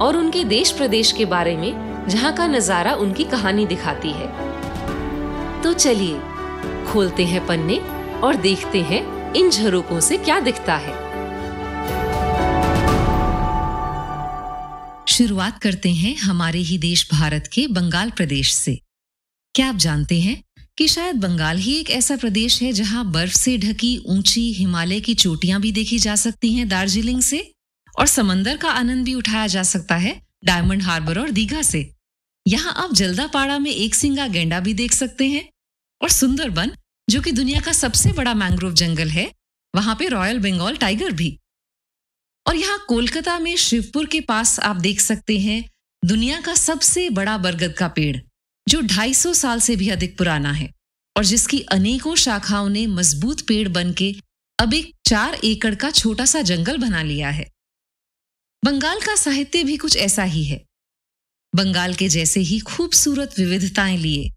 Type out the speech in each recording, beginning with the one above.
और उनके देश प्रदेश के बारे में, जहाँ का नज़ारा उनकी कहानी दिखाती है। तो चलिए, खोलते हैं पन्ने और देखते हैं इन झरोकों से क्या दिखता है। शुरुआत करते हैं हमारे ही देश भारत के बंगाल प्रदेश से। क्या आप जानते हैं कि शायद बंगाल ही एक ऐसा प्रदेश है जहाँ बर्फ़ से ढकी ऊँची हिमालय की चोटियाँ भी देखी जा सकती हैं दार्जिलिंग से? और समंदर का आनंद भी उठाया जा सकता है, डायमंड हार्बर और दीघा से। यहाँ आप जल्दापाड़ा में एक सिंगा गेंडा भी देख सकते हैं और सुंदरबन जो कि दुनिया का सबसे बड़ा मैंग्रोव जंगल है, वहाँ पे रॉयल बंगाल टाइगर भी। और यहाँ कोलकाता में शिवपुर के पास आप देख सकते हैं, दुनिया का सबसे बड़ा बरगद का पेड़, जो 250 साल से भी अधिक पुराना है, और जिसकी अनेकों शाखाओं ने मज़बूत पेड़ बन के अब एक चार एकड़ का छोटा सा जंगल बना लिया है। बंगाल का साहित्य भी कुछ ऐसा ही है। बंगाल के जैसे ही खूबसूरत विविधताएँ लिए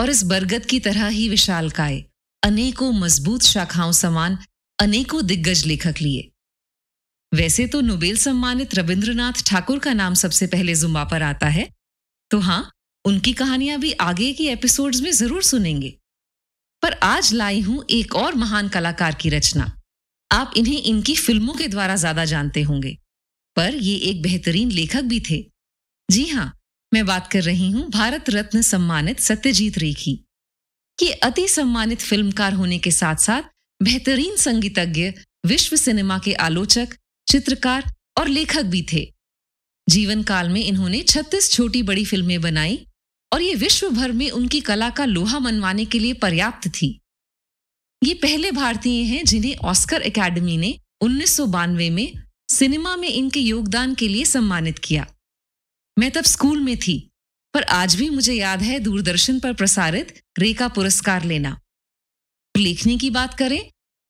और इस बरगद की तरह ही विशाल विशालकाय अनेकों मज़बूत शाखाओं समान, अनेकों दिग्गज लेखक लिए। वैसे तो नोबेल सम्मानित रविंद्रनाथ ठाकुर का नाम सबसे पहले जुम्बा पर आता है। तो हाँ उनकी कहानियाँ भी आगे की एपिसोड्स में ज़रूर सुनेंगे। पर आज लाई हूँ एक और महान कलाकार की रचना। आप इन्हें इनकी फ़िल्मों के द्वारा ज़्यादा जानते होंगे। पर ये एक बेहतरीन लेखक भी थे। जी हाँ मैं बात कर रही हूँ भारत रत्न सम्मानित सत्यजीत रेखी। ये अति सम्मानित फिल्मकार होने के साथ साथ बेहतरीन संगीतज्ञ, विश्व सिनेमा के आलोचक, चित्रकार और लेखक भी थे। जीवन काल में इन्होंने 36 छोटी बड़ी फ़िल्में बनाई और ये विश्व भर में उनकी कला का लोहा मनवाने के लिए पर्याप्त थी। ये पहले भारतीय हैं जिन्हें ऑस्कर एकेडमी ने उन्नीस सौ बानवे में सिनेमा में इनके योगदान के लिए सम्मानित किया। मैं तब स्कूल में थी, पर आज भी मुझे याद है दूरदर्शन पर प्रसारित रे का पुरस्कार लेना। लेखनी की बात करें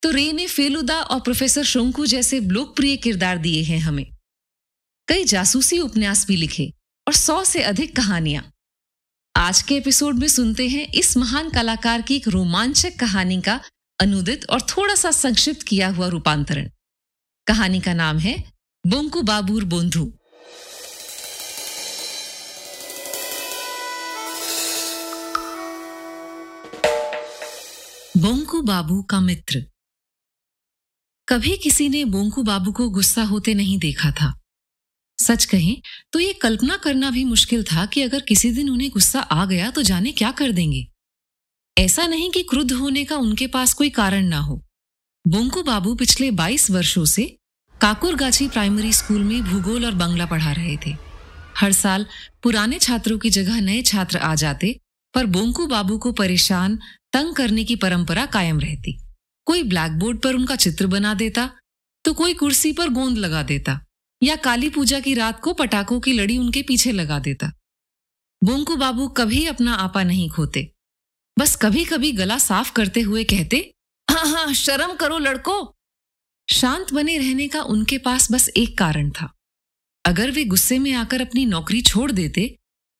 तो रे ने फेलुदा और प्रोफेसर शोंकू जैसे लोकप्रिय किरदार दिए हैं हमें। कई जासूसी उपन्यास भी लिखे और सौ से अधिक कहानियाँ। आज के एपिसोड में सुनते हैं इस महान कलाकार की एक रोमांचक कहानी का अनुदित और थोड़ा सा संक्षिप्त किया हुआ रूपांतरण। कहानी का नाम है बोंकू बाबूर बोंधू। बोंकू बाबू का मित्र। कभी किसी ने बोंकू बाबू को गुस्सा होते नहीं देखा था। सच कहें तो ये कल्पना करना भी मुश्किल था कि अगर किसी दिन उन्हें गुस्सा आ गया तो जाने क्या कर देंगे। ऐसा नहीं कि क्रुद्ध होने का उनके पास कोई कारण ना हो। बोंकू बाबू पिछले 22 वर्षों से काकुरगाछी प्राइमरी स्कूल में भूगोल और बंगला पढ़ा रहे थे। हर साल पुराने छात्रों की जगह नए छात्र आ जाते, पर बोंकू बाबू को परेशान, तंग करने की परंपरा कायम रहती। कोई ब्लैक बोर्ड पर उनका चित्र बना देता तो कोई कुर्सी पर गोंद लगा देता, या काली पूजा की रात को पटाखों की लड़ी उनके पीछे लगा देता। बोंकू बाबू कभी अपना आपा नहीं खोते, बस कभी कभी गला साफ़ करते हुए कहते हाँ हाँ शर्म करो लड़को। शांत बने रहने का उनके पास बस एक कारण था। अगर वे गुस्से में आकर अपनी नौकरी छोड़ देते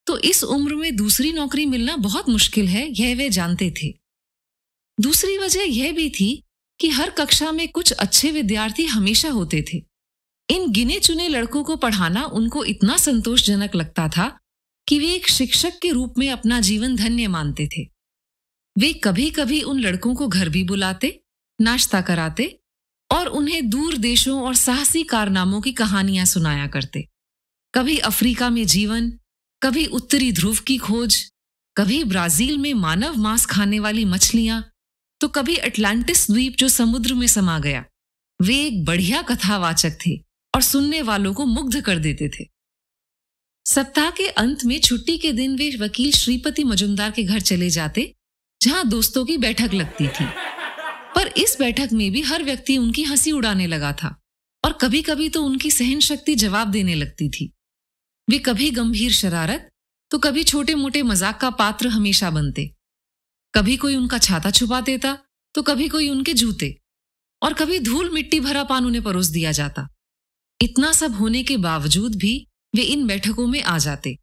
तो इस उम्र में दूसरी नौकरी मिलना बहुत मुश्किल है, यह वे जानते थे। दूसरी वजह यह भी थी कि हर कक्षा में कुछ अच्छे विद्यार्थी हमेशा होते थे। इन गिने चुने लड़कों को पढ़ाना उनको इतना संतोषजनक लगता था कि वे एक शिक्षक के रूप में अपना जीवन धन्य मानते थे। वे कभी कभी उन लड़कों को घर भी बुलाते, नाश्ता कराते और उन्हें दूर देशों और साहसी कारनामों की कहानियाँ सुनाया करते। कभी अफ्रीका में जीवन, कभी उत्तरी ध्रुव की खोज, कभी ब्राज़ील में मानव मांस खाने वाली मछलियाँ तो कभी अटलांटिस द्वीप जो समुद्र में समा गया। वे एक बढ़िया कथावाचक थे और सुनने वालों को मुग्ध कर देते थे। सप्ताह के अंत में छुट्टी के दिन वे वकील श्रीपति मजुमदार के घर चले जाते जहाँ दोस्तों की बैठक लगती थी। पर इस बैठक में भी हर व्यक्ति उनकी हँसी उड़ाने लगा था और कभी कभी तो उनकी सहन शक्ति जवाब देने लगती थी। वे कभी गंभीर शरारत तो कभी छोटे मोटे मज़ाक का पात्र हमेशा बनते। कभी कोई उनका छाता छुपा देता तो कभी कोई उनके जूते। और कभी धूल मिट्टी भरा पान उन्हें परोस दिया जाता। इतना सब होने के बावजूद भी वे इन बैठकों में आ जाते।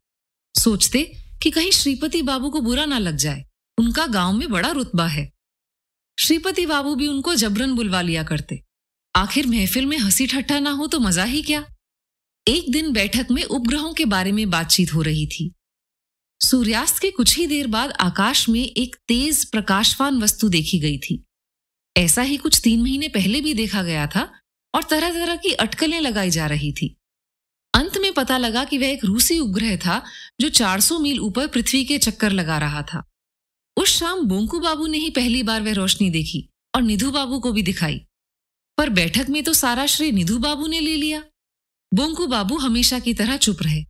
सोचते कि कहीं श्रीपति बाबू को बुरा ना लग जाए। उनका गाँव में बड़ा रुतबा है। श्रीपति बाबू भी उनको जबरन बुलवा लिया करते। आखिर महफिल में हँसी ठट्ठा ना हो तो मज़ा ही क्या? एक दिन बैठक में उपग्रहों के बारे में बातचीत हो रही थी। सूर्यास्त के कुछ ही देर बाद आकाश में एक तेज प्रकाशवान वस्तु देखी गई थी। ऐसा ही कुछ तीन महीने पहले भी देखा गया था और तरह तरह की अटकलें लगाई जा रही थी। अंत में पता लगा कि वह एक रूसी उपग्रह था जो 400 मील ऊपर पृथ्वी के चक्कर लगा रहा था। उस शाम बोंकू बाबू ने ही पहली बार वह रोशनी देखी और निधु बाबू को भी दिखाई। पर बैठक में तो सारा श्रेय निधु बाबू ने ले लिया। बोंकू बाबू हमेशा की तरह चुप रहे।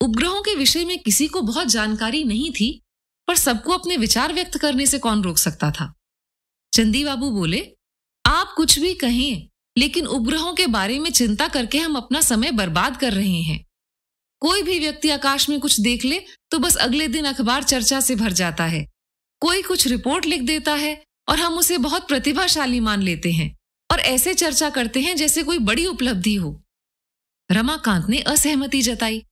उपग्रहों के विषय में किसी को बहुत जानकारी नहीं थी, पर सबको अपने विचार व्यक्त करने से कौन रोक सकता था? चंदी बाबू बोले, आप कुछ भी कहें, लेकिन उपग्रहों के बारे में चिंता करके हम अपना समय बर्बाद कर रहे हैं। कोई भी व्यक्ति आकाश में कुछ देख ले तो बस अगले दिन अखबार चर्चा से भर जाता है। कोई कुछ रिपोर्ट लिख देता है और हम उसे बहुत प्रतिभाशाली मान लेते हैं और ऐसे चर्चा करते हैं जैसे कोई बड़ी उपलब्धि हो। रमाकांत ने असहमति जताई।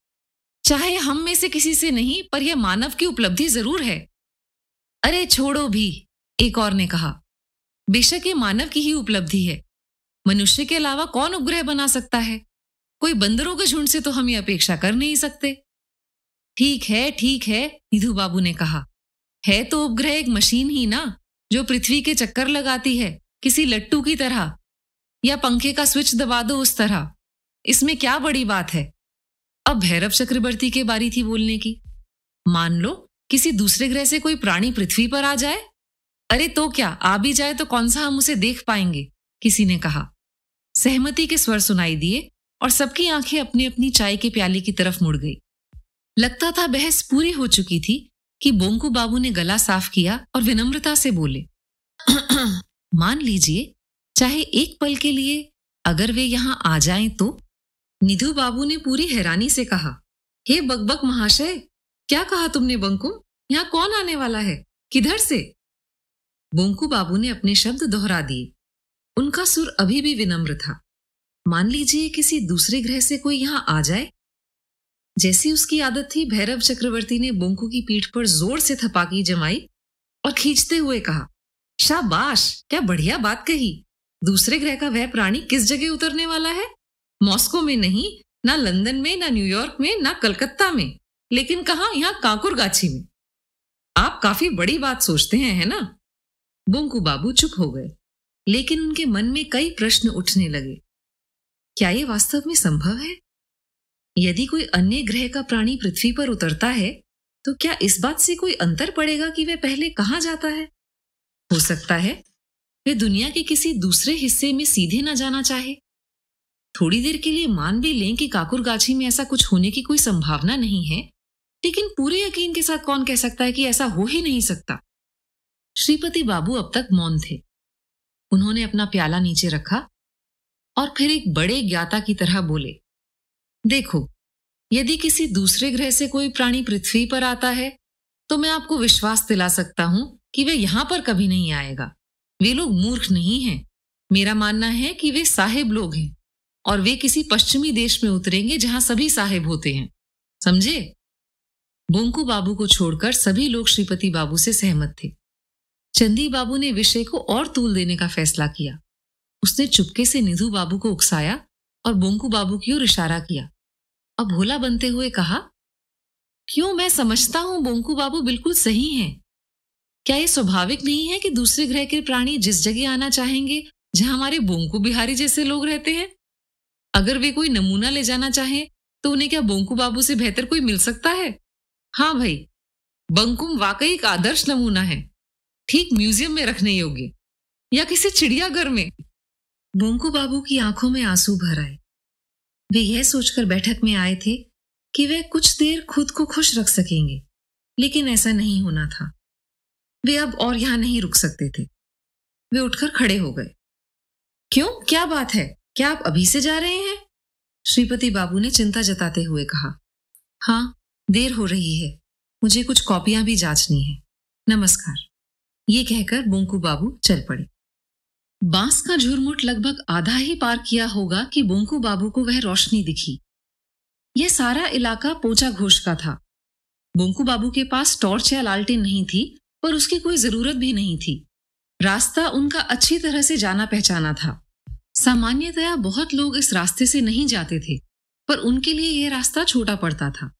चाहे हम में से किसी से नहीं, पर यह मानव की उपलब्धि ज़रूर है। अरे छोड़ो भी, एक और ने कहा। बेशक ये मानव की ही उपलब्धि है। मनुष्य के अलावा कौन उपग्रह बना सकता है? कोई बंदरों के झुंड से तो हम ये अपेक्षा कर नहीं सकते। ठीक है ठीक है, निधु बाबू ने कहा। है तो उपग्रह एक मशीन ही ना, जो पृथ्वी के चक्कर लगाती है, किसी लट्टू की तरह, या पंखे का स्विच दबा दो उस तरह। इसमें क्या बड़ी बात है? अब भैरव चक्रवर्ती के बारी थी बोलने की। मान लो, किसी दूसरे ग्रह से कोई प्राणी पृथ्वी पर आ जाए? अरे तो क्या, आ भी जाए तो कौन सा हम उसे देख पाएँगे? किसी ने कहा। सहमति के स्वर सुनाई दिए और सबकी आँखें अपनी अपनी चाय के प्याले की तरफ़ मुड़ गई। लगता था बहस पूरी हो चुकी थी कि बोंकू बाबू ने गला साफ़ किया और विनम्रता से बोले, मान लीजिए, चाहे एक पल के लिए अगर वे यहाँ आ जाएँ तो? निधु बाबू ने पूरी हैरानी से कहा, हे बकबक महाशय, क्या कहा तुमने बंकू? यहाँ कौन आने वाला है? किधर से? बोंकू बाबू ने अपने शब्द दोहरा दिए। उनका सुर अभी भी विनम्र था। मान लीजिए किसी दूसरे ग्रह से कोई यहाँ आ जाए। जैसी उसकी आदत थी, भैरव चक्रवर्ती ने बोंकू की पीठ पर ज़ोर से थपाकी जमाई और खींचते हुए कहा, शाबाश, क्या बढ़िया बात कही। दूसरे ग्रह का वह प्राणी किस जगह उतरने वाला है? मॉस्को में नहीं, ना लंदन में, ना न्यूयॉर्क में, ना कलकत्ता में, लेकिन कहा यहाँ काकुरगाछी में? आप काफ़ी बड़ी बात सोचते हैं, है ना? बुंकू बाबू चुप हो गए, लेकिन उनके मन में कई प्रश्न उठने लगे। क्या ये वास्तव में संभव है? यदि कोई अन्य ग्रह का प्राणी पृथ्वी पर उतरता है तो क्या इस बात से कोई अंतर पड़ेगा कि वह पहले कहाँ जाता है? हो सकता है वे दुनिया के किसी दूसरे हिस्से में सीधे न जाना चाहे। थोड़ी देर के लिए मान भी लें कि काकुरगाछी में ऐसा कुछ होने की कोई संभावना नहीं है, लेकिन पूरे यकीन के साथ कौन कह सकता है कि ऐसा हो ही नहीं सकता? श्रीपति बाबू अब तक मौन थे। उन्होंने अपना प्याला नीचे रखा और फिर एक बड़े ज्ञाता की तरह बोले, देखो, यदि किसी दूसरे ग्रह से कोई प्राणी पृथ्वी पर आता है तो मैं आपको विश्वास दिला सकता हूँ कि वे यहाँ पर कभी नहीं आएगा। वे लोग मूर्ख नहीं हैं। मेरा मानना है कि वे साहेब लोग हैं और वे किसी पश्चिमी देश में उतरेंगे जहाँ सभी साहेब होते हैं। समझे? बोंकू बाबू को छोड़कर सभी लोग श्रीपति बाबू से सहमत थे। चंदी बाबू ने विषय को और तूल देने का फैसला किया। उसने चुपके से निधु बाबू को उकसाया और बोंकू बाबू की ओर इशारा किया। अब भोला बनते हुए कहा, क्यों? मैं समझता हूँ बोंकू बाबू बिल्कुल सही हैं। क्या यह स्वाभाविक नहीं है कि दूसरे ग्रह के प्राणी जिस जगह आना चाहेंगे, जहाँ हमारे बोंकू बिहारी जैसे लोग रहते हैं? अगर वे कोई नमूना ले जाना चाहे तो उन्हें क्या बोंकू बाबू से बेहतर कोई मिल सकता है? हाँ भाई, बंकुम वाकई एक आदर्श नमूना है। ठीक म्यूज़ियम में रखने योग्य। या किसी चिड़ियाघर में? बोंकू बाबू की आँखों में आँसू भर आए। वे यह सोचकर बैठक में आए थे कि वे कुछ देर खुद को खुश रख सकेंगे, लेकिन ऐसा नहीं होना था। वे अब और यहाँ नहीं रुक सकते थे। वे उठकर खड़े हो गए। क्यों? क्या बात है? क्या आप अभी से जा रहे हैं? श्रीपति बाबू ने चिंता जताते हुए कहा। हाँ देर हो रही है। मुझे कुछ कॉपियाँ भी जांचनी है। नमस्कार। ये कहकर बोंकू बाबू चल पड़े। बाँस का झुरमुट लगभग आधा ही पार किया होगा कि बोंकू बाबू को वह रोशनी दिखी। यह सारा इलाका पोचा घोष का था। बोंकू बाबू के पास टॉर्च या लालटेन नहीं थी, पर उसकी कोई ज़रूरत भी नहीं थी। रास्ता उनका अच्छी तरह से जाना पहचाना था। सामान्यतया बहुत लोग इस रास्ते से नहीं जाते थे, पर उनके लिए यह रास्ता छोटा पड़ता था।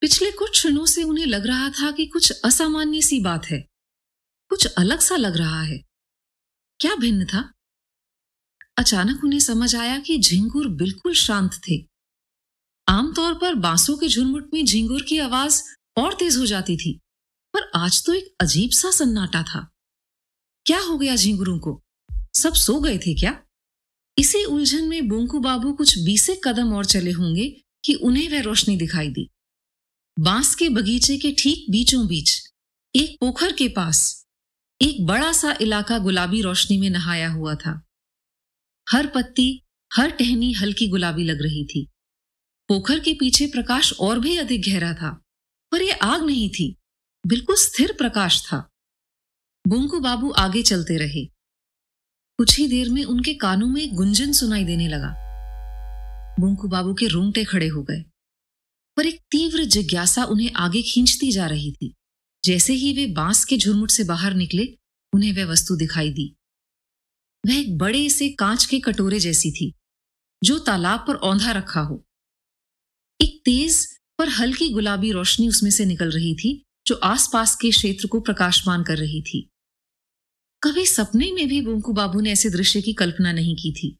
पिछले कुछ क्षणों से उन्हें लग रहा था कि कुछ असामान्य सी बात है। कुछ अलग सा लग रहा है। क्या भिन्न था? अचानक उन्हें समझ आया कि झिंगुर बिल्कुल शांत थे। आमतौर पर बांसों के झुरमुट में झिंगुर की आवाज़ और तेज हो जाती थी, पर आज तो एक अजीब सा सन्नाटा था। क्या हो गया झिंगुरों को? सब सो गए थे क्या? इसी उलझन में बोंकू बाबू कुछ बीसे कदम और चले होंगे कि उन्हें वह रोशनी दिखाई दी। बाँस के बगीचे के ठीक बीचों बीच एक पोखर के पास एक बड़ा सा इलाका गुलाबी रोशनी में नहाया हुआ था। हर पत्ती, हर टहनी हल्की गुलाबी लग रही थी। पोखर के पीछे प्रकाश और भी अधिक गहरा था, पर यह आग नहीं थी, बिल्कुल स्थिर प्रकाश था। बोंकू बाबू आगे चलते रहे। कुछ ही देर में उनके कानों में गुंजन सुनाई देने लगा। बोंकू बाबू के रोंगटे खड़े हो गए, पर एक तीव्र जिज्ञासा उन्हें आगे खींचती जा रही थी। जैसे ही वे बाँस के झुरमुट से बाहर निकले, उन्हें वह वस्तु दिखाई दी। वह एक बड़े से कांच के कटोरे जैसी थी, जो तालाब पर औंधा रखा हो। एक तेज पर हल्की गुलाबी रोशनी उसमें से निकल रही थी, जो आसपास के क्षेत्र को प्रकाशमान कर रही थी। कभी सपने में भी बुंकू बाबू ने ऐसे दृश्य की कल्पना नहीं की थी।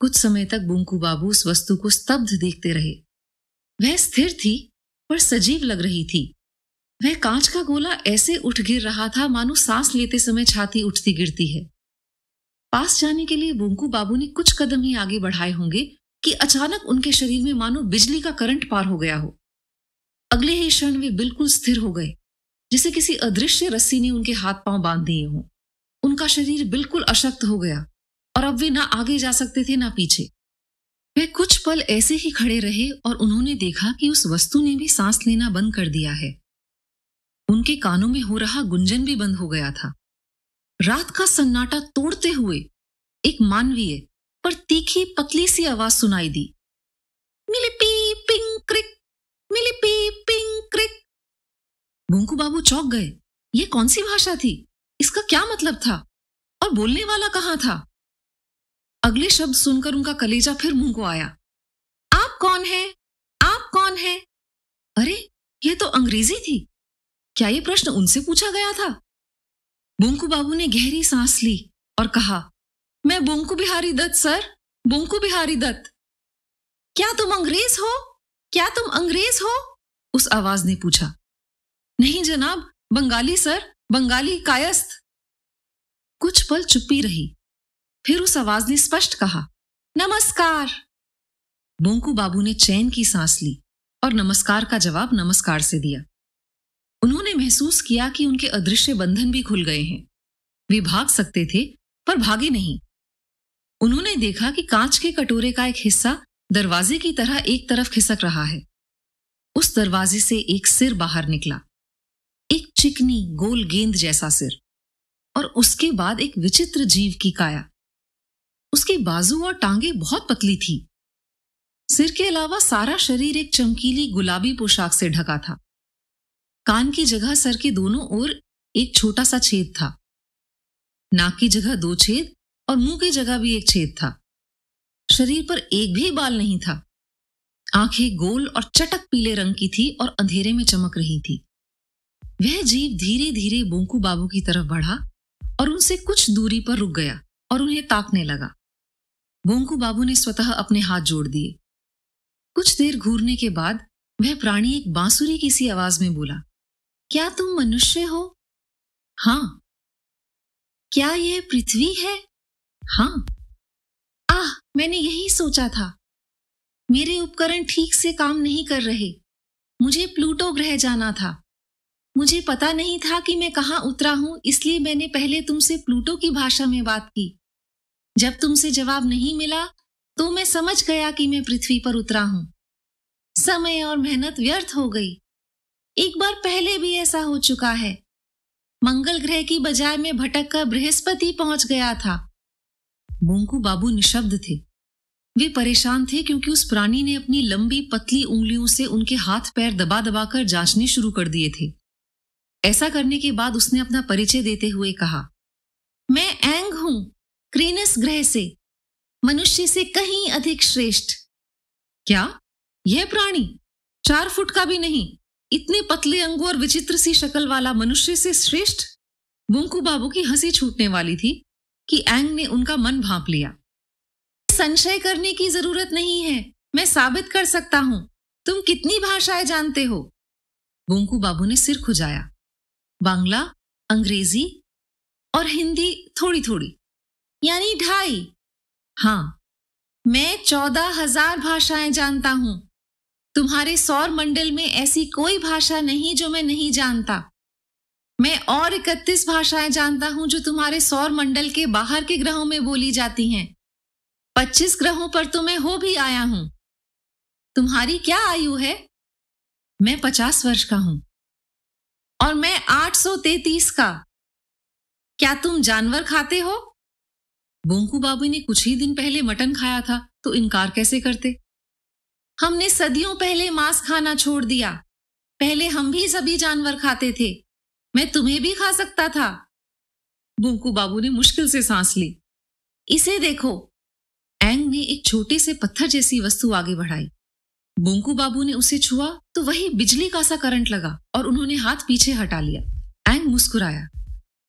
कुछ समय तक बुंकू बाबू उस वस्तु को स्तब्ध देखते रहे। वह स्थिर थी, पर सजीव लग रही थी। वह कांच का गोला ऐसे उठ गिर रहा था, मानो सांस लेते समय छाती उठती गिरती है। पास जाने के लिए बुंकू बाबू ने कुछ कदम ही आगे बढ़ाए होंगे कि अचानक उनके शरीर में मानो बिजली का करंट पार हो गया हो। अगले ही क्षण वे बिल्कुल स्थिर हो गए, जैसे किसी अदृश्य रस्सी ने उनके हाथ पाँव बाँध दिए हों। उनका शरीर बिल्कुल अशक्त हो गया, और अब वे ना आगे जा सकते थे ना पीछे। वे कुछ पल ऐसे ही खड़े रहे और उन्होंने देखा कि उस वस्तु ने भी सांस लेना बंद कर दिया है। उनके कानों में हो रहा गुंजन भी बंद हो गया था। रात का सन्नाटा तोड़ते हुए एक मानवीय, पर तीखी, पतली सी आवाज़ सुनाई दी। मिलिपी पिंग, क्रिक मिलिपी पिंग, क्रिक। भूंकू बाबू चौक गए। ये कौन सी भाषा थी? इसका क्या मतलब था? और बोलने वाला कहाँ था? अगले शब्द सुनकर उनका कलेजा फिर मुँह को आया। आप कौन है? आप कौन है? अरे यह तो अंग्रेज़ी थी। क्या यह प्रश्न उनसे पूछा गया था? बोंकू बाबू ने गहरी सांस ली और कहा, मैं बोंकू बिहारी दत्त, सर। बोंकू बिहारी दत्त। क्या तुम अंग्रेज़ हो? क्या तुम अंग्रेज़ हो? उस आवाज़ ने पूछा। नहीं जनाब, बंगाली, सर। बंगाली कायस्थ। कुछ पल चुप्पी रही। फिर उस आवाज़ ने स्पष्ट कहा, नमस्कार। बोंकू बाबू ने चैन की सांस ली और नमस्कार का जवाब नमस्कार से दिया। महसूस किया कि उनके अदृश्य बंधन भी खुल गए हैं। वे भाग सकते थे, पर भागे नहीं। उन्होंने देखा कि कांच के कटोरे का एक हिस्सा दरवाजे की तरह एक तरफ़ खिसक रहा है। उस दरवाजे से एक सिर बाहर निकला। एक चिकनी, गोल गेंद जैसा सिर। और उसके बाद एक विचित्र जीव की काया। उसकी बाजू और टांगे बहुत पतली थी। सिर के अलावा सारा शरीर एक चमकीली गुलाबी पोशाक से ढका था। कान की जगह सर के दोनों ओर एक छोटा सा छेद था। नाक की जगह दो छेद और मुँह की जगह भी एक छेद था। शरीर पर एक भी बाल नहीं था। आँखें गोल और चटक पीले रंग की थी और अंधेरे में चमक रही थी। वह जीव धीरे धीरे बोंकू बाबू की तरफ़ बढ़ा और उनसे कुछ दूरी पर रुक गया और उन्हें ताकने लगा। बोंकू बाबू ने स्वतः अपने हाथ जोड़ दिए। कुछ देर घूरने के बाद वह प्राणी एक बांसुरी की सी आवाज़ में बोला क्या तुम मनुष्य हो? हाँ। क्या यह पृथ्वी है? हाँ। आह, मैंने यही सोचा था। मेरे उपकरण ठीक से काम नहीं कर रहे। मुझे प्लूटो ग्रह जाना था। मुझे पता नहीं था कि मैं कहाँ उतरा हूँ, इसलिए मैंने पहले तुमसे प्लूटो की भाषा में बात की। जब तुमसे जवाब नहीं मिला तो मैं समझ गया कि मैं पृथ्वी पर उतरा हूँ। समय और मेहनत व्यर्थ हो गई। एक बार पहले भी ऐसा हो चुका है। मंगल ग्रह की बजाय में भटक कर बृहस्पति पहुँच गया था। बोंकू बाबू निशब्द थे। वे परेशान थे क्योंकि उस प्राणी ने अपनी लंबी पतली उंगलियों से उनके हाथ पैर दबा दबाकर जांचने शुरू कर दिए थे। ऐसा करने के बाद उसने अपना परिचय देते हुए कहा, मैं एंग हूँ, क्रीनस ग्रह से। मनुष्य से कहीं अधिक श्रेष्ठ। क्या? यह प्राणी? चार फुट का भी नहीं। इतने पतले अंगों और विचित्र सी शक्ल वाला मनुष्य से श्रेष्ठ बुंकू बाबू की हँसी छूटने वाली थी कि एंग ने उनका मन भांप लिया। संशय करने की ज़रूरत नहीं है, मैं साबित कर सकता हूँ। तुम कितनी भाषाएँ जानते हो? बोंकू बाबू ने सिर खुजाया। बांग्ला, अंग्रेज़ी और हिंदी थोड़ी थोड़ी यानी ढाई। हाँ मैं चौदह हज़ार भाषाएँ जानता हूँ। तुम्हारे सौर मंडल में ऐसी कोई भाषा नहीं जो मैं नहीं जानता। मैं और इकतीस भाषाएँ जानता हूँ जो तुम्हारे सौर मंडल के बाहर के ग्रहों में बोली जाती हैं। पच्चीस ग्रहों पर तो मैं हो भी आया हूँ। तुम्हारी क्या आयु है? मैं पचास वर्ष का हूँ। और मैं आठ सौ तैतीस का। क्या तुम जानवर खाते हो? बोंकू बाबू ने कुछ ही दिन पहले मटन खाया था तो इनकार कैसे करते? हमने सदियों पहले मांस खाना छोड़ दिया। पहले हम भी सभी जानवर खाते थे। मैं तुम्हें भी खा सकता था। बोंकू बाबू ने मुश्किल से सांस ली। इसे देखो। एंग ने एक छोटे से पत्थर जैसी वस्तु आगे बढ़ाई। बोंकू बाबू ने उसे छुआ तो वही बिजली का सा करंट लगा और उन्होंने हाथ पीछे हटा लिया। एंग मुस्कुराया।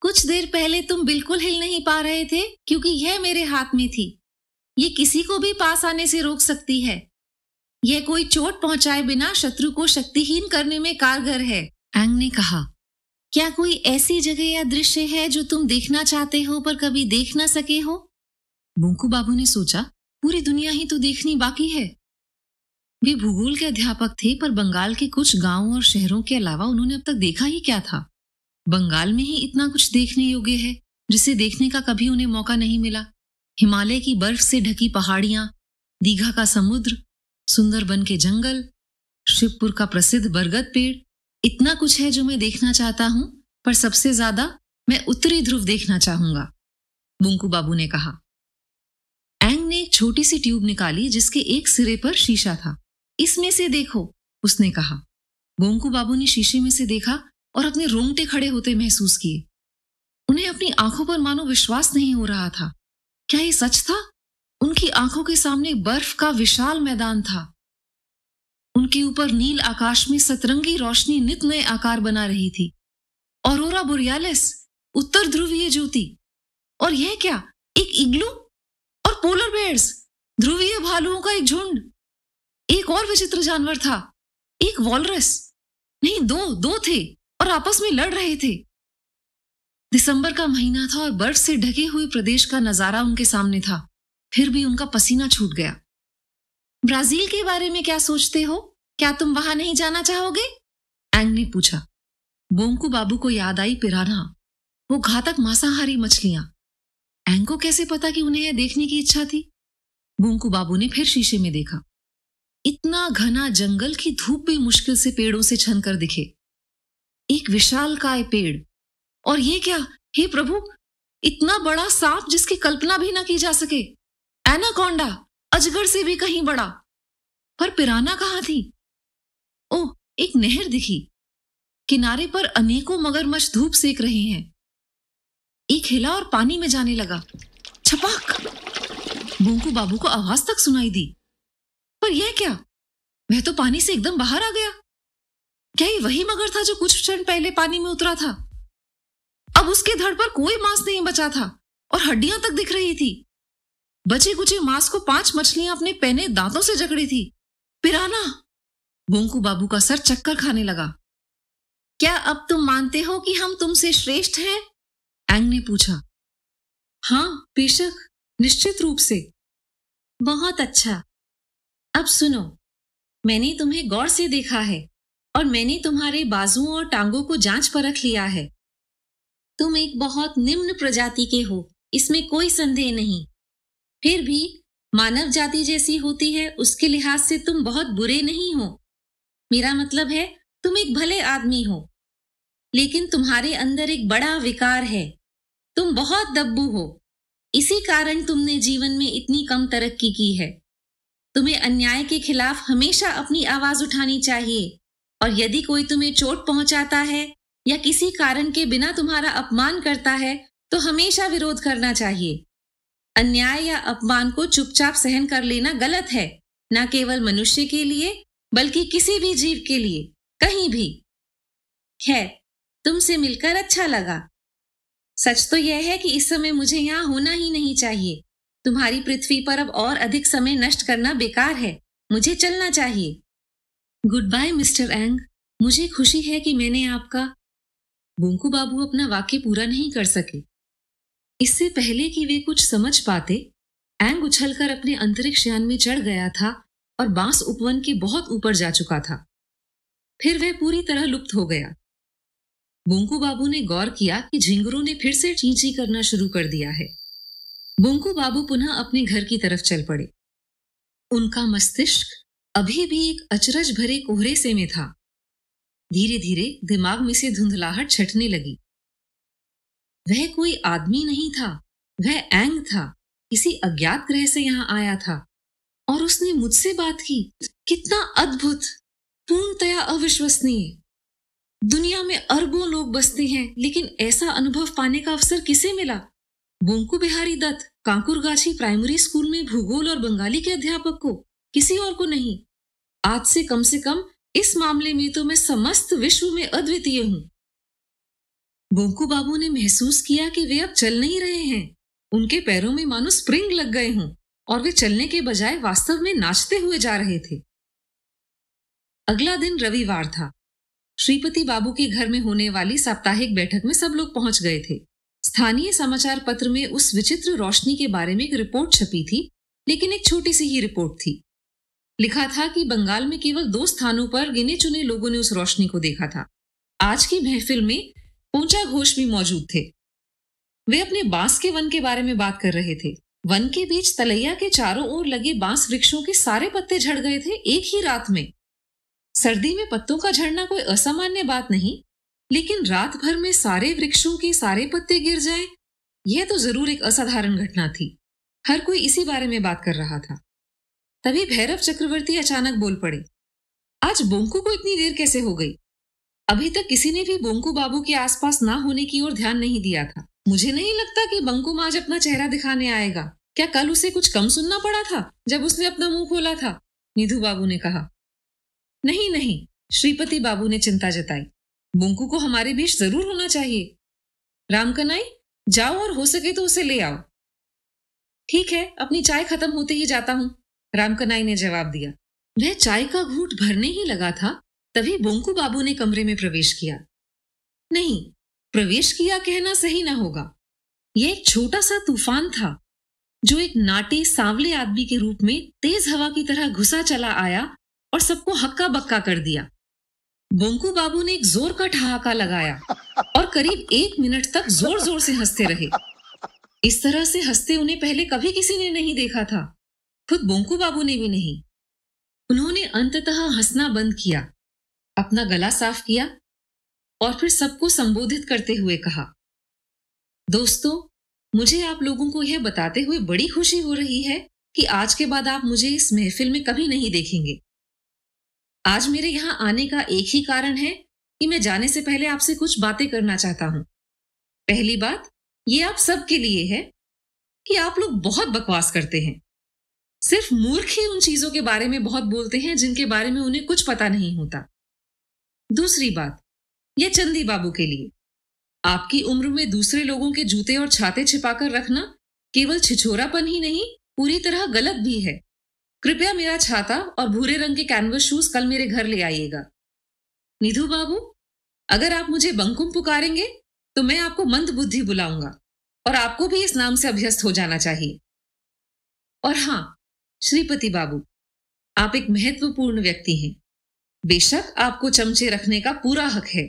कुछ देर पहले तुम बिल्कुल हिल नहीं पा रहे थे क्योंकि यह मेरे हाथ में थी। ये किसी को भी पास आने से रोक सकती है। यह कोई चोट पहुँचाए बिना शत्रु को शक्तिहीन करने में कारगर है। एंग ने कहा क्या कोई ऐसी जगह या दृश्य है जो तुम देखना चाहते हो पर कभी देख ना सके हो? बुंकू बाबू ने सोचा पूरी दुनिया ही तो देखनी बाकी है। वे भूगोल के अध्यापक थे पर बंगाल के कुछ गाँवों और शहरों के अलावा उन्होंने अब तक देखा ही क्या था। बंगाल में ही इतना कुछ देखने योग्य है जिसे देखने का कभी उन्हें मौका नहीं मिला। हिमालय की बर्फ़ से ढकी पहाड़ियाँ दीघा का समुद्र सुंदरबन के जंगल, शिवपुर का प्रसिद्ध बरगद पेड़। इतना कुछ है जो मैं देखना चाहता हूँ, पर सबसे ज़्यादा मैं उत्तरी ध्रुव देखना चाहूँगा, बुंकू बाबू ने कहा। एंग ने एक छोटी सी ट्यूब निकाली जिसके एक सिरे पर शीशा था। इसमें से देखो, उसने कहा। बोंकू बाबू ने शीशे में से देखा और अपने रोंगटे खड़े होते महसूस किए। उन्हें अपनी आँखों पर मानो विश्वास नहीं हो रहा था। क्या ये सच था? उनकी आँखों के सामने बर्फ़ का विशाल मैदान था। उनके ऊपर नील आकाश में सतरंगी रोशनी नित नए आकार बना रही थी। औरोरा बोरियालिस, उत्तर ध्रुवीय ज्योति, और यह क्या, एक इग्लू, और पोलर बेयर्स, ध्रुवीय भालुओं का एक झुंड। एक और विचित्र जानवर था, एक वॉलरस। नहीं, दो दो थे, और आपस में लड़ रहे थे। दिसंबर का महीना था और बर्फ़ से ढके हुए प्रदेश का नज़ारा उनके सामने था। फिर भी उनका पसीना छूट गया। ब्राज़ील के बारे में क्या सोचते हो? क्या तुम वहाँ नहीं जाना चाहोगे? एंग ने पूछा। बोंकू बाबू को याद आई पिराना वो घातक मांसाहारी मछलियाँ। एंग को कैसे पता कि उन्हें यह देखने की इच्छा थी? बोंकू बाबू ने फिर शीशे में देखा। इतना घना जंगल की धूप भी मुश्किल से पेड़ों से छन कर दिखे। एक विशाल काय पेड़। और ये क्या? हे प्रभु! इतना बड़ा सांप जिसकी कल्पना भी ना की जा सके। एनाकोंडा, अजगर से भी कहीं बड़ा। पर पिराना कहाँ थी? ओह, एक नहर दिखी। किनारे पर अनेकों मगरमच्छ धूप सेक रहे हैं। एक हिला और पानी में जाने लगा। छपाक! बोंकू बाबू को आवाज़ तक सुनाई दी। पर यह क्या? वह तो पानी से एकदम बाहर आ गया। क्या ये वही मगर था जो कुछ क्षण पहले पानी में उतरा था? अब उसके धड़ पर कोई मांस नहीं बचा था और हड्डियाँ तक दिख रही थी। बचे कुचे मांस को पाँच मछलियाँ अपने पहने दांतों से जकड़ी थी। पिराना! बोंकू बाबू का सर चक्कर खाने लगा। क्या अब तुम मानते हो कि हम तुमसे श्रेष्ठ हैं? एंग ने पूछा। हाँ बेशक, निश्चित रूप से। बहुत अच्छा। अब सुनो, मैंने तुम्हें गौर से देखा है और मैंने तुम्हारे बाजुओं और टांगों को जाँच परख लिया है। तुम एक बहुत निम्न प्रजाति के हो, इसमें कोई संदेह नहीं। फिर भी मानव जाति जैसी होती है, उसके लिहाज से तुम बहुत बुरे नहीं हो। मेरा मतलब है, तुम एक भले आदमी हो, लेकिन तुम्हारे अंदर एक बड़ा विकार है। तुम बहुत दब्बू हो। इसी कारण तुमने जीवन में इतनी कम तरक्की की है। तुम्हें अन्याय के खिलाफ हमेशा अपनी आवाज़ उठानी चाहिए, और यदि कोई तुम्हें चोट पहुंचाता है, या किसी कारण के बिना तुम्हारा अपमान करता है तो हमेशा विरोध करना चाहिए। अन्याय या अपमान को चुपचाप सहन कर लेना गलत है, न केवल मनुष्य के लिए, बल्कि किसी भी जीव के लिए, कहीं भी। खैर, तुमसे मिलकर अच्छा लगा। सच तो यह है कि इस समय मुझे यहाँ होना ही नहीं चाहिए। तुम्हारी पृथ्वी पर अब और अधिक समय नष्ट करना बेकार है, मुझे चलना चाहिए। गुड बाय मिस्टर एंग मुझे खुशी है कि मैंने आपका बोंकू बाबू अपना वाक्य पूरा नहीं कर सके। इससे पहले कि वे कुछ समझ पाते एंग उछलकर अपने अंतरिक्ष यान में चढ़ गया था और बाँस उपवन के बहुत ऊपर जा चुका था। फिर वह पूरी तरह लुप्त हो गया। बोंकू बाबू ने गौर किया कि झिंगुरों ने फिर से चींची करना शुरू कर दिया है। बोंकू बाबू पुनः अपने घर की तरफ़ चल पड़े। उनका मस्तिष्क अभी भी एक अचरज भरे कोहरे से में था। धीरे धीरे दिमाग में से धुंधलाहट छटने लगी। वह कोई आदमी नहीं था, वह एंग था, किसी अज्ञात ग्रह से यहाँ आया था। और उसने मुझसे बात की, कितना अद्भुत, पूर्णतया अविश्वसनीय। दुनिया में अरबों लोग बसते हैं, लेकिन ऐसा अनुभव पाने का अवसर किसे मिला? बोंकू बिहारी दत्त, कांकुरगाछी प्राइमरी स्कूल में भूगोल और बंगाली के अध्यापक को, किसी और को नहीं। आज से कम से कम इस मामले में तो मैं समस्त विश्व में अद्वितीय हूँ। बोंकू बाबू ने महसूस किया कि वे अब चल नहीं रहे हैं। उनके पैरों में मानो स्प्रिंग लग गए हों और वे चलने के बजाय वास्तव में नाचते हुए जा रहे थे। अगला दिन रविवार था। श्रीपति बाबू के घर में होने वाली साप्ताहिक बैठक में सब लोग पहुँच गए थे। स्थानीय समाचार पत्र में उस विचित्र रोशनी के बारे में एक रिपोर्ट छपी थी, लेकिन एक छोटी सी ही रिपोर्ट थी। लिखा था कि बंगाल में केवल दो स्थानों पर गिने चुने लोगों ने उस रोशनी को देखा था। आज की महफिल में ऊँचा घोष भी मौजूद थे। वे अपने बाँस के वन के बारे में बात कर रहे थे। वन के बीच तलैया के चारों ओर लगे बाँस वृक्षों के सारे पत्ते झड़ गए थे एक ही रात में। सर्दी में पत्तों का झड़ना कोई असामान्य बात नहीं लेकिन रात भर में सारे वृक्षों के सारे पत्ते गिर जाएँ, यह तो ज़रूर एक असाधारण घटना थी। हर कोई इसी बारे में बात कर रहा था। तभी भैरव चक्रवर्ती अचानक बोल पड़े आज बोंकू को इतनी देर कैसे हो गई? अभी तक किसी ने भी बोंकू बाबू के आसपास ना होने की ओर ध्यान नहीं दिया था। मुझे नहीं लगता कि बंकुम आज अपना चेहरा दिखाने आएगा। क्या कल उसे कुछ कम सुनना पड़ा था, जब उसने अपना मुँह खोला था? निधु बाबू ने कहा। नहीं नहीं, श्रीपति बाबू ने चिंता जताई। बोंकू को हमारे बीच ज़रूर होना चाहिए। रामकनाई जाओ और हो सके तो उसे ले आओ। ठीक है, अपनी चाय खत्म होते ही जाता हूँ रामकनाई ने जवाब दिया। वह चाय का घूट भरने ही लगा था तभी बोंकू बाबू ने कमरे में प्रवेश किया। नहीं, प्रवेश किया कहना सही ना होगा। यह एक छोटा सा तूफ़ान था, जो एक नाटे सांवले आदमी के रूप में तेज हवा की तरह घुसा चला आया और सबको हक्का बक्का कर दिया। बोंकू बाबू ने एक ज़ोर का ठहाका लगाया और करीब एक मिनट तक ज़ोर ज़ोर से हँसते रहे। इस तरह से हँसते उन्हें पहले कभी किसी ने नहीं देखा था, खुद बोंकू बाबू ने भी नहीं। उन्होंने अंततः हंसना बंद किया। अपना गला साफ़ किया और फिर सबको संबोधित करते हुए कहा, दोस्तों, मुझे आप लोगों को यह बताते हुए बड़ी खुशी हो रही है कि आज के बाद आप मुझे इस महफिल में कभी नहीं देखेंगे। आज मेरे यहाँ आने का एक ही कारण है कि मैं जाने से पहले आपसे कुछ बातें करना चाहता हूँ। पहली बात, ये आप सबके लिए है कि आप लोग बहुत बकवास करते हैं। सिर्फ़ मूर्ख ही उन चीज़ों के बारे में बहुत बोलते हैं जिनके बारे में उन्हें कुछ पता नहीं होता। दूसरी बात यह चंदी बाबू के लिए। आपकी उम्र में दूसरे लोगों के जूते और छाते छिपाकर रखना केवल छिछोरापन ही नहीं, पूरी तरह गलत भी है। कृपया मेरा छाता और भूरे रंग के कैनवस शूज़ कल मेरे घर ले आइएगा। निधु बाबू, अगर आप मुझे बंकुम पुकारेंगे तो मैं आपको मंद बुद्धि बुलाऊँगा और आपको भी इस नाम से अभ्यस्त हो जाना चाहिए। और हाँ श्रीपति बाबू, आप एक महत्वपूर्ण व्यक्ति हैं। बेशक आपको चमचे रखने का पूरा हक है।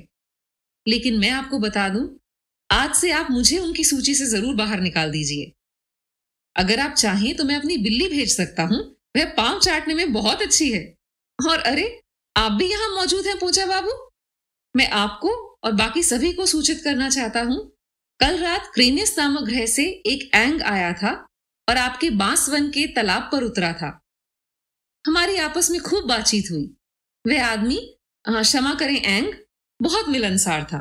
लेकिन मैं आपको बता दूँ, आज से आप मुझे उनकी सूची से ज़रूर बाहर निकाल दीजिए। अगर आप चाहें तो मैं अपनी बिल्ली भेज सकता हूँ, वह पाँव चाटने में बहुत अच्छी है। और अरे, आप भी यहाँ मौजूद हैं पूजा बाबू। मैं आपको और बाकी सभी को सूचित करना चाहता हूँ, कल रात क्रेनिस नामक ग्रह से एक एंग आया था और आपके बांसवन के तालाब पर उतरा था। हमारी आपस में खूब बातचीत हुई। वह आदमी क्षमा करें, एंग, बहुत मिलनसार था।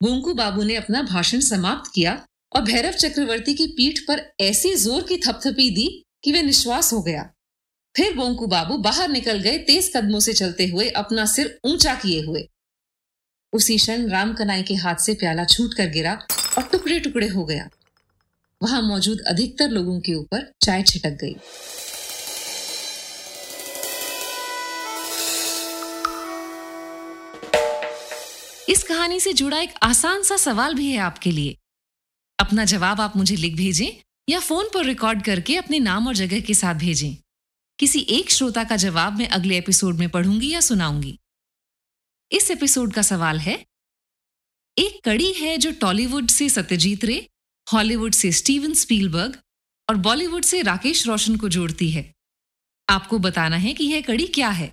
गोंकू बाबू ने अपना भाषण समाप्त किया और भैरव चक्रवर्ती की पीठ पर ऐसी ज़ोर की थपथपी दी कि वह निश्वास हो गया। फिर गोंकू बाबू बाहर निकल गए, तेज कदमों से चलते हुए अपना सिर ऊँचा किए हुए। उसी क्षण राम कनाई के हाथ से प्याला छूट कर गिरा और टुकड़े टुकड़े हो गया। वहाँ मौजूद अधिकतर लोगों के ऊपर चाय छिटक गई। इस कहानी से जुड़ा एक आसान सा सवाल भी है आपके लिए। अपना जवाब आप मुझे लिख भेजें या फ़ोन पर रिकॉर्ड करके अपने नाम और जगह के साथ भेजें। किसी एक श्रोता का जवाब मैं अगले एपिसोड में पढ़ूँगी या सुनाऊँगी। इस एपिसोड का सवाल है, एक कड़ी है जो टॉलीवुड से सत्यजीत रे हॉलीवुड से स्टीवन स्पीलबर्ग और बॉलीवुड से राकेश रोशन को जोड़ती है। आपको बताना है कि यह कड़ी क्या है।